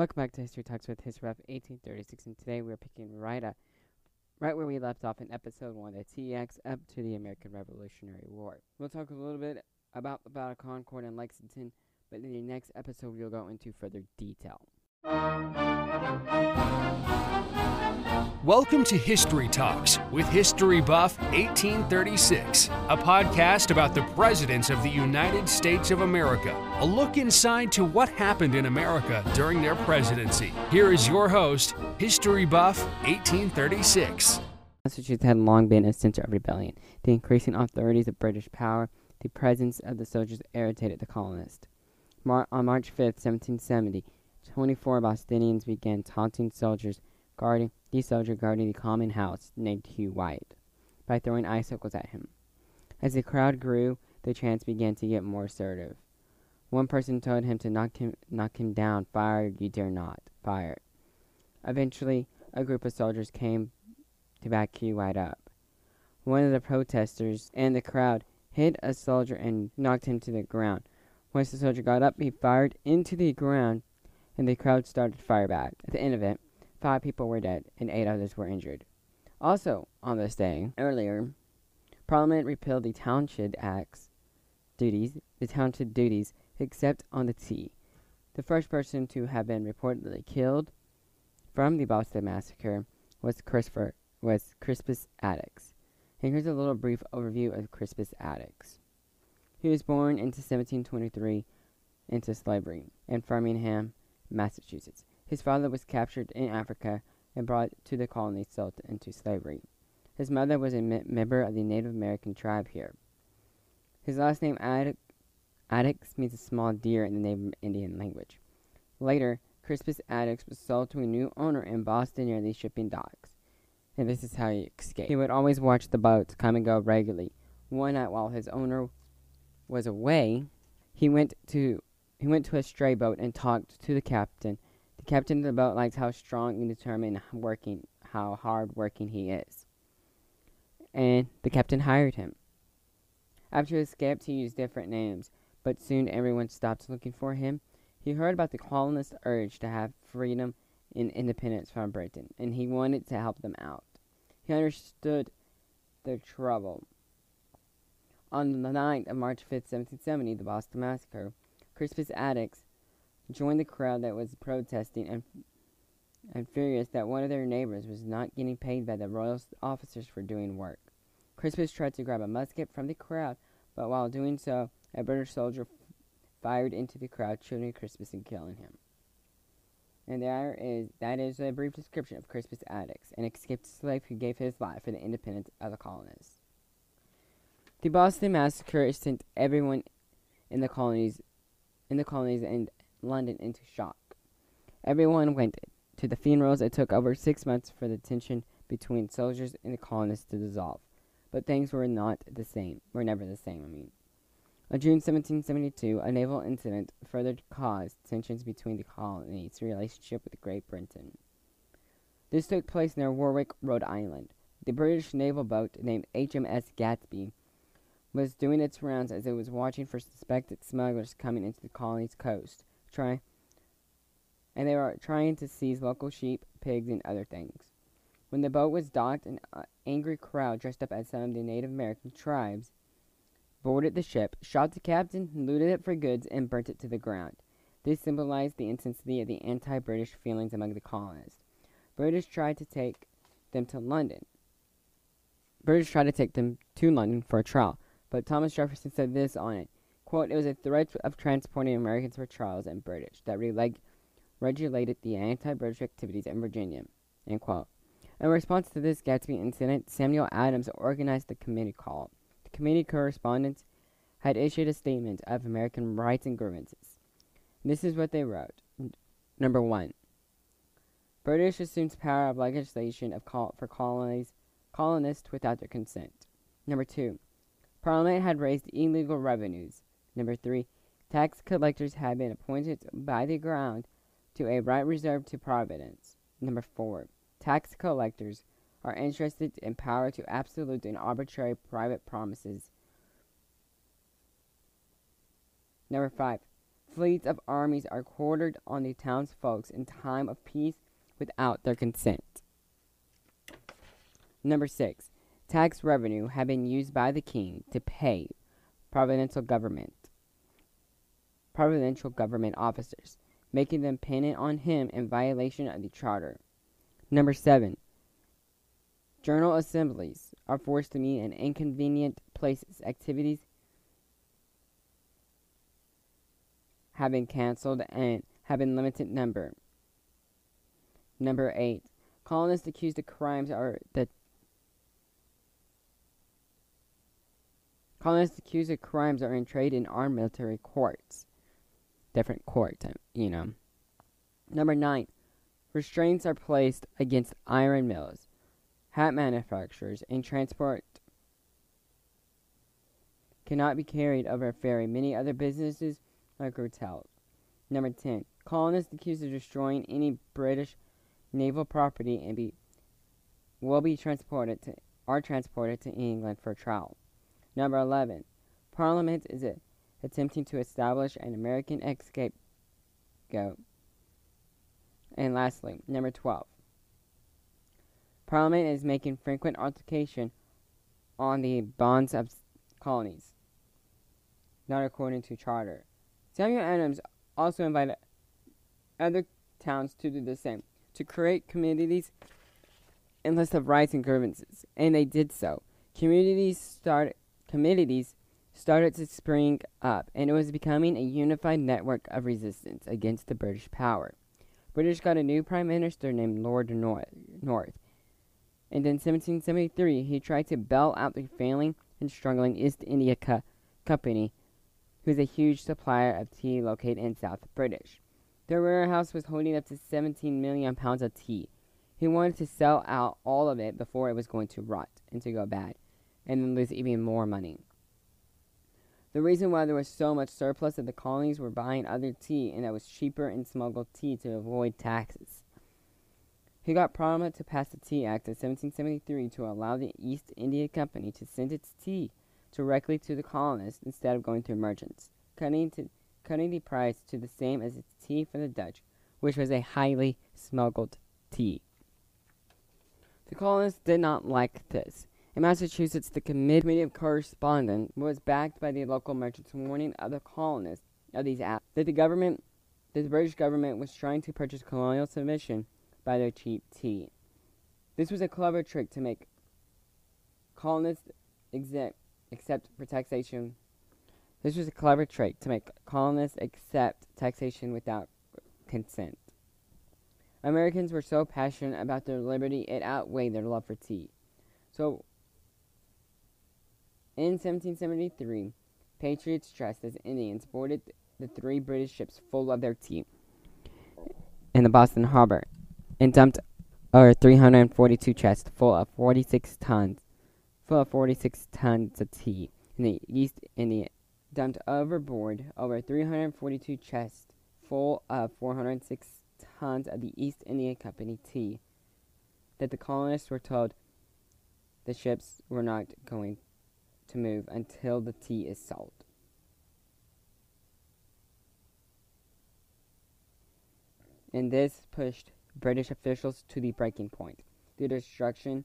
Welcome back to History Talks with History Buff 1836, and today we're picking right up, right where we left off in episode one, the TX up to the American Revolutionary War. We'll talk a little bit about the Battle of Concord and Lexington, but in the next episode we'll go into further detail. Welcome to History Talks with History Buff 1836, a podcast about the presidents of the United States of America. A look inside to what happened in America during their presidency. Here is your host, History Buff 1836. Massachusetts had long been a center of rebellion. The increasing authorities of British power, the presence of the soldiers irritated the colonists. Mar- on March 5, 1770, 24 Bostonians began taunting soldiers guarding the soldier guarding the common house named Hugh White by throwing icicles at him. As the crowd grew, the chants began to get more assertive. One person told him to knock him knock him down. Fire, you dare not. Fire. Eventually, a group of soldiers came to back Hugh White up. One of the protesters and the crowd hit a soldier and knocked him to the ground. Once the soldier got up, he fired into the ground, and the crowd started to fire back. At the end of it, five people were dead and eight others were injured. Also, on this day, earlier, Parliament repealed the Townshend Acts duties, the Townshend duties, except on the tea. The first person to have been reportedly killed from the Boston Massacre was Christopher was Crispus Attucks. And here's a little brief overview of Crispus Attucks. He was born into 1723 into slavery in Framingham, Massachusetts. His father was captured in Africa and brought to the colony sold into slavery. His mother was a me- member of the Native American tribe here. His last name Attucks means a small deer in the Native Indian language. Later, Crispus Attucks was sold to a new owner in Boston near the shipping docks. And this is how he escaped. He would always watch the boats come and go regularly. One night while his owner was away, he went to he went to a stray boat and talked to the captain the captain of the boat likes how strong and determined working, how hard working he is. And the captain hired him. After his escape, he used different names, but soon everyone stopped looking for him. He heard about the colonists' urge to have freedom and independence from Britain, and he wanted to help them out. He understood their trouble. On the night of March 5, 1770, the Boston Massacre, Crispus Attucks joined the crowd that was protesting and and furious that one of their neighbors was not getting paid by the royal officers for doing work. Crispus tried to grab a musket from the crowd, but while doing so, a British soldier fired into the crowd, shooting Crispus and killing him. And there is that is a brief description of Crispus Attucks, an escaped slave who gave his life for the independence of the colonists. The Boston Massacre sent everyone in the colonies in the colonies and London into shock. Everyone went to the funerals. It took over six months for the tension between soldiers and the colonists to dissolve. But things were not the same. Were never the same, I mean. On June 1772, a naval incident further caused tensions between the colonies' relationship with Great Britain. This took place near Warwick, Rhode Island. The British naval boat named HMS Gaspee was doing its rounds as it was watching for suspected smugglers coming into the colony's coast try and they were trying to seize local sheep, pigs, and other things. When the boat was docked, an uh, angry crowd dressed up as some of the Native American tribes boarded the ship, shot the captain, looted it for goods, and burnt it to the ground. This symbolized the intensity of the anti-British feelings among the colonists. British tried to take them to London. British tried to take them to London for a trial, but Thomas Jefferson said this on it. Quote, it was a threat of transporting Americans for trials and British that reg- regulated the anti-British activities in Virginia. End quote. In response to this Gaspee incident, Samuel Adams organized the committee call. The committee correspondents had issued a statement of American rights and grievances. This is what they wrote. Number one. British assumes power of legislation of call for colonies, colonists without their consent. Number two. Parliament had raised illegal revenues. Number three, tax collectors have been appointed by the ground to a right reserved to Providence. Number four, tax collectors are interested in power to absolute and arbitrary private promises. Number five, Fleets of armies are quartered on the townsfolk in time of peace without their consent. Number six, tax revenue have been used by the king to pay provincial government provincial government officers, making them dependent on him in violation of the charter. Number seven, journal assemblies are forced to meet in inconvenient places. Activities have been canceled and have been limited number. Number eight, colonists accused of crimes are the colonists accused of crimes are in trade in armed military courts, different courts, you know. Number nine, restraints are placed against iron mills, hat manufacturers, and transport cannot be carried over a ferry. Many other businesses like hotels. Number 10. Colonists accused of destroying any British naval property and be will be transported to are transported to England for trial. Number 11. Parliament is it attempting to establish an American escape goat. And lastly, number 12. Parliament is making frequent altercation on the bonds of colonies, not according to charter. Samuel Adams also invited other towns to do the same, to create communities and list of rights and grievances, and they did so. Communities started communities started to spring up, and it was becoming a unified network of resistance against the British power. British got a new prime minister named Lord North, and in 1773 he tried to bail out the failing and struggling East India Co- Company who is a huge supplier of tea located in South British. Their warehouse was holding up to 17 million pounds of tea. He wanted to sell out all of it before it was going to rot and to go bad, and then lose even more money. The reason why there was so much surplus that the colonies were buying other tea and that was cheaper and smuggled tea to avoid taxes. He got Parliament to pass the Tea Act of 1773 to allow the East India Company to send its tea directly to the colonists instead of going through merchants, cutting, to, cutting the price to the same as its tea for the Dutch, which was a highly smuggled tea. The colonists did not like this. In Massachusetts, the Committee of Correspondence was backed by the local merchants, warning other colonists of these acts that the government, that the British government, was trying to purchase colonial submission by their cheap tea. This was a clever trick to make colonists exempt accept taxation. This was a clever trick to make colonists accept taxation without consent. Americans were so passionate about their liberty it outweighed their love for tea. So, in 1773, patriots dressed as Indians boarded the three British ships full of their tea in the Boston harbor and dumped over 342 chests full of 46 tons full of 46 tons of tea in the East India, dumped overboard over 342 chests full of 406 tons of the East India Company tea that the colonists were told the ships were not going to move until the tea is sold. And this pushed British officials to the breaking point. The destruction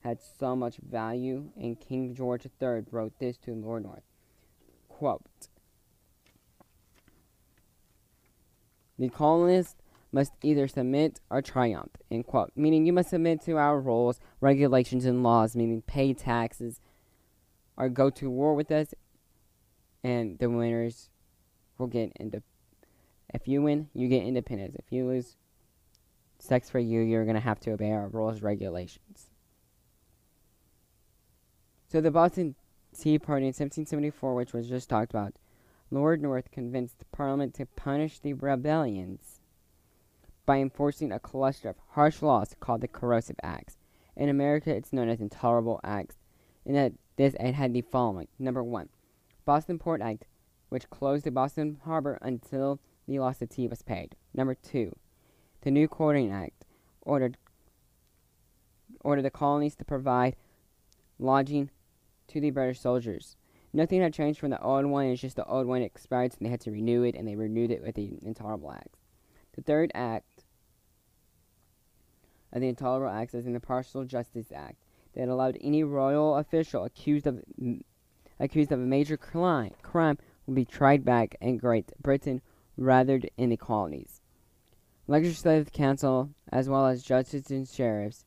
had so much value, and King George III wrote this to Lord North. Quote, the colonists must either submit or triumph, end quote. Meaning you must submit to our rules, regulations, and laws, meaning pay taxes, or go to war with us, and the winners will get into. If you win, you get independence. If you lose, sex for you, you're gonna have to obey our rules, regulations. So the Boston Tea Party in 1774, which was just talked about, Lord North convinced Parliament to punish the rebellions by enforcing a cluster of harsh laws called the Coercive Acts. In America, it's known as Intolerable Acts, in that this act had the following: Number one, Boston Port Act, which closed the Boston harbor until the loss of tea was paid. Number two, the New Quartering Act ordered ordered the colonies to provide lodging to the British soldiers. Nothing had changed from the old one. It's just the old one expired, so they had to renew it, and they renewed it with the Intolerable Acts. The third act of the Intolerable Acts is in the Partial Justice Act that allowed any royal official accused of accused of a major crime crime will be tried back in Great Britain rather than in the colonies. Legislative Council, as well as judges and sheriffs,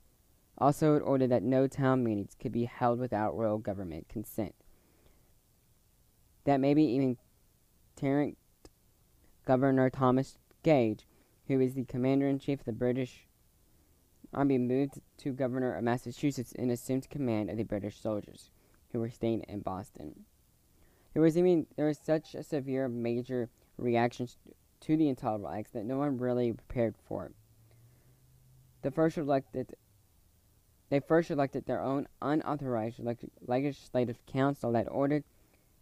also ordered that no town meetings could be held without royal government consent. That maybe even Tyrant Governor Thomas Gage, who is the commander in chief of the British Army, moved to governor of Massachusetts and assumed command of the British soldiers who were staying in Boston. There was there was such a severe major reaction to the Intolerable Acts that no one really prepared for. it. The first elected they first elected their own unauthorized legislative council that ordered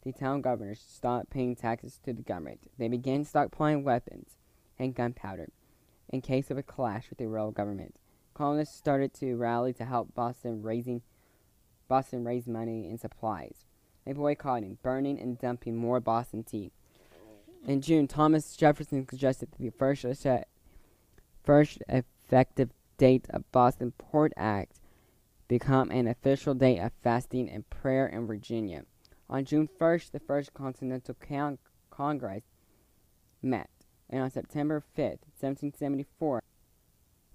the town governors to stop paying taxes to the government. They began stockpiling weapons and gunpowder in case of a clash with the royal government. Colonists started to rally to help Boston raising Boston raise money and supplies. They boycotted, burning, and dumping more Boston tea. In June, Thomas Jefferson suggested that the first, first effective date of Boston Port Act become an official day of fasting and prayer in Virginia. On June 1st, the First Continental Con- Congress met, and on September 5th, 1774,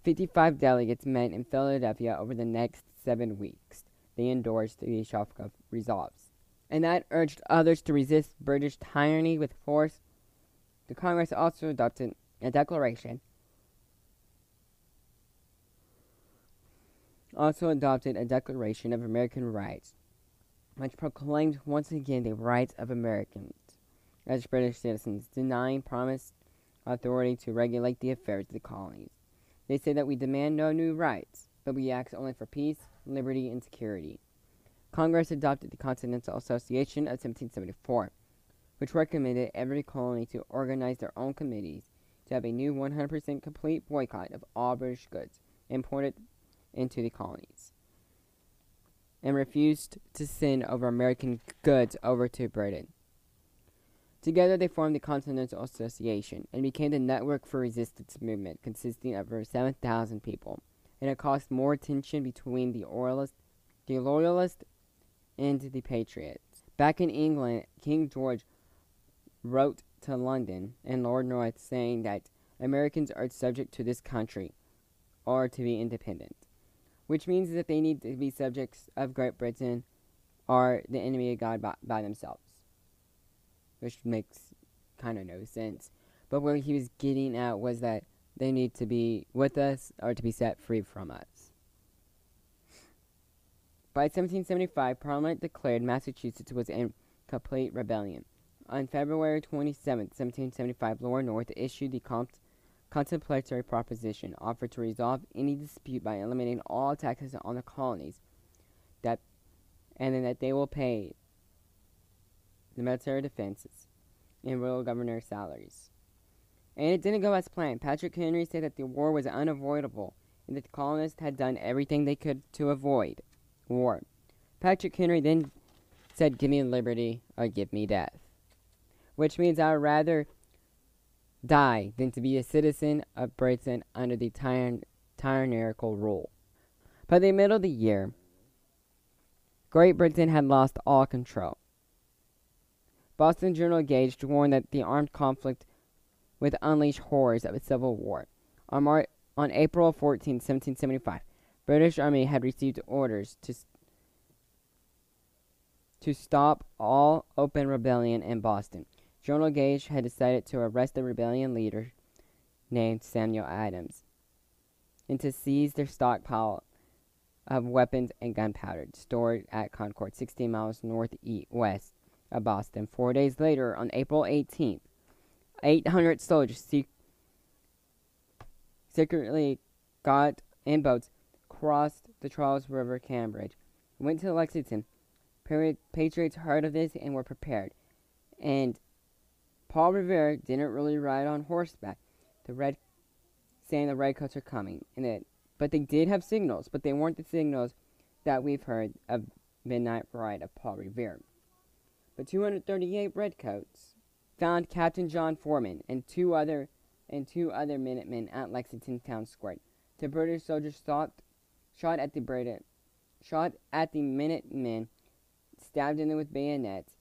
55 delegates met in Philadelphia over the next seven weeks. They endorsed the Suffolk resolves, and that urged others to resist British tyranny with force. The Congress also adopted a declaration also adopted a Declaration of American Rights which proclaimed once again the rights of Americans as British citizens, denying promised authority to regulate the affairs of the colonies. They say that we demand no new rights, but we ask only for peace, liberty, and security. Congress adopted the Continental Association of 1774, which recommended every colony to organize their own committees to have a new 100% complete boycott of all British goods imported into the colonies and refused to send over American goods over to Britain. Together, they formed the Continental Association and became the network for resistance movement, consisting of over 7,000 people. And it caused more tension between the Loyalists, the Loyalists and the Patriots. Back in England, King George wrote to London and Lord North saying that Americans are subject to this country or to be independent which means that they need to be subjects of Great Britain or the enemy of God by, by themselves, which makes kind of no sense. But what he was getting at was that they need to be with us or to be set free from us. By 1775, Parliament declared Massachusetts was in complete rebellion. On February 27, 1775, Lord North issued the contemplatory proposition offered to resolve any dispute by eliminating all taxes on the colonies that and then that they will pay the military defenses and royal governor salaries. And it didn't go as planned. Patrick Henry said that the war was unavoidable and that the colonists had done everything they could to avoid war. Patrick Henry then said, Give me liberty or give me death. Which means I would rather die than to be a citizen of Britain under the tyran- tyrannical rule. By the middle of the year, Great Britain had lost all control. Boston General Gage warned that the armed conflict would unleash horrors of a civil war. On, Mar- on April 14, 1775, British Army had received orders to to stop all open rebellion in Boston. General Gage had decided to arrest the rebellion leader named Samuel Adams and to seize their stockpile of weapons and gunpowder stored at Concord, 16 miles northwest of Boston. Four days later, on April 18th, 800 soldiers sec- secretly got in boats, crossed the Charles River, Cambridge, went to Lexington. Patriots heard of this and were prepared. And Paul Revere didn't really ride on horseback. The red saying the redcoats are coming, and it, but they did have signals, but they weren't the signals that we've heard of Midnight Ride of Paul Revere. But 238 redcoats found Captain John Foreman and two other and two other Minutemen at Lexington Town Square. The British soldiers shot, shot at the British, shot at the Minutemen, stabbed them with bayonets.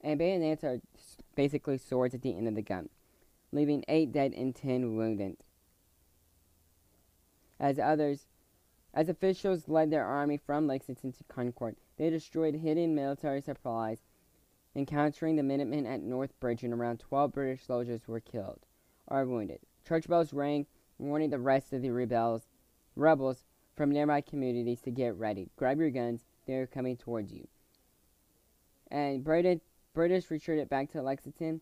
And bayonets are basically swords at the end of the gun, leaving eight dead and ten wounded. As others, as officials led their army from Lexington to Concord, they destroyed hidden military supplies encountering the Minutemen at North Bridge, and around 12 British soldiers were killed or wounded. Church bells rang, warning the rest of the rebels, rebels from nearby communities to get ready. Grab your guns, they are coming towards you. And British, British retreated back to Lexington.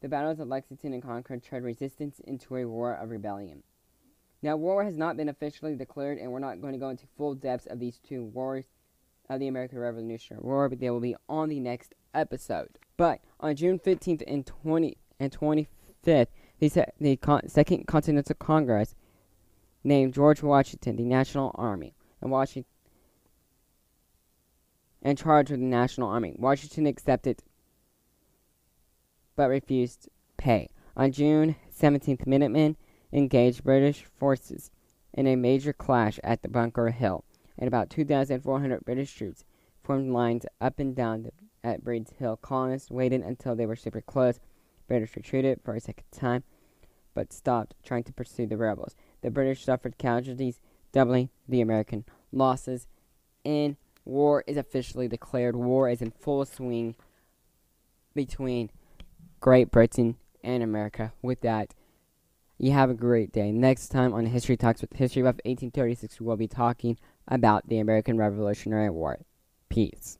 The battles of Lexington and Concord turned resistance into a war of rebellion. Now, war has not been officially declared, and we're not going to go into full depths of these two wars of the American Revolutionary War, but they will be on the next episode. But on June 15th and 20 and 25th, the, the con- Second Continental Congress named George Washington the National Army, and Washington in charge of the National Army. Washington accepted, but refused pay. On June 17th, Minutemen engaged British forces in a major clash at the Bunker Hill, and about 2,400 British troops formed lines up and down the at Breed's Hill. Colonists waited until they were super close. British retreated for a second time, but stopped trying to pursue the rebels. The British suffered casualties, doubling the American losses. In war is officially declared. War is in full swing between Great Britain and America. With that, you have a great day. Next time on History Talks with History Buff 1836, we will be talking about the American Revolutionary War. Peace.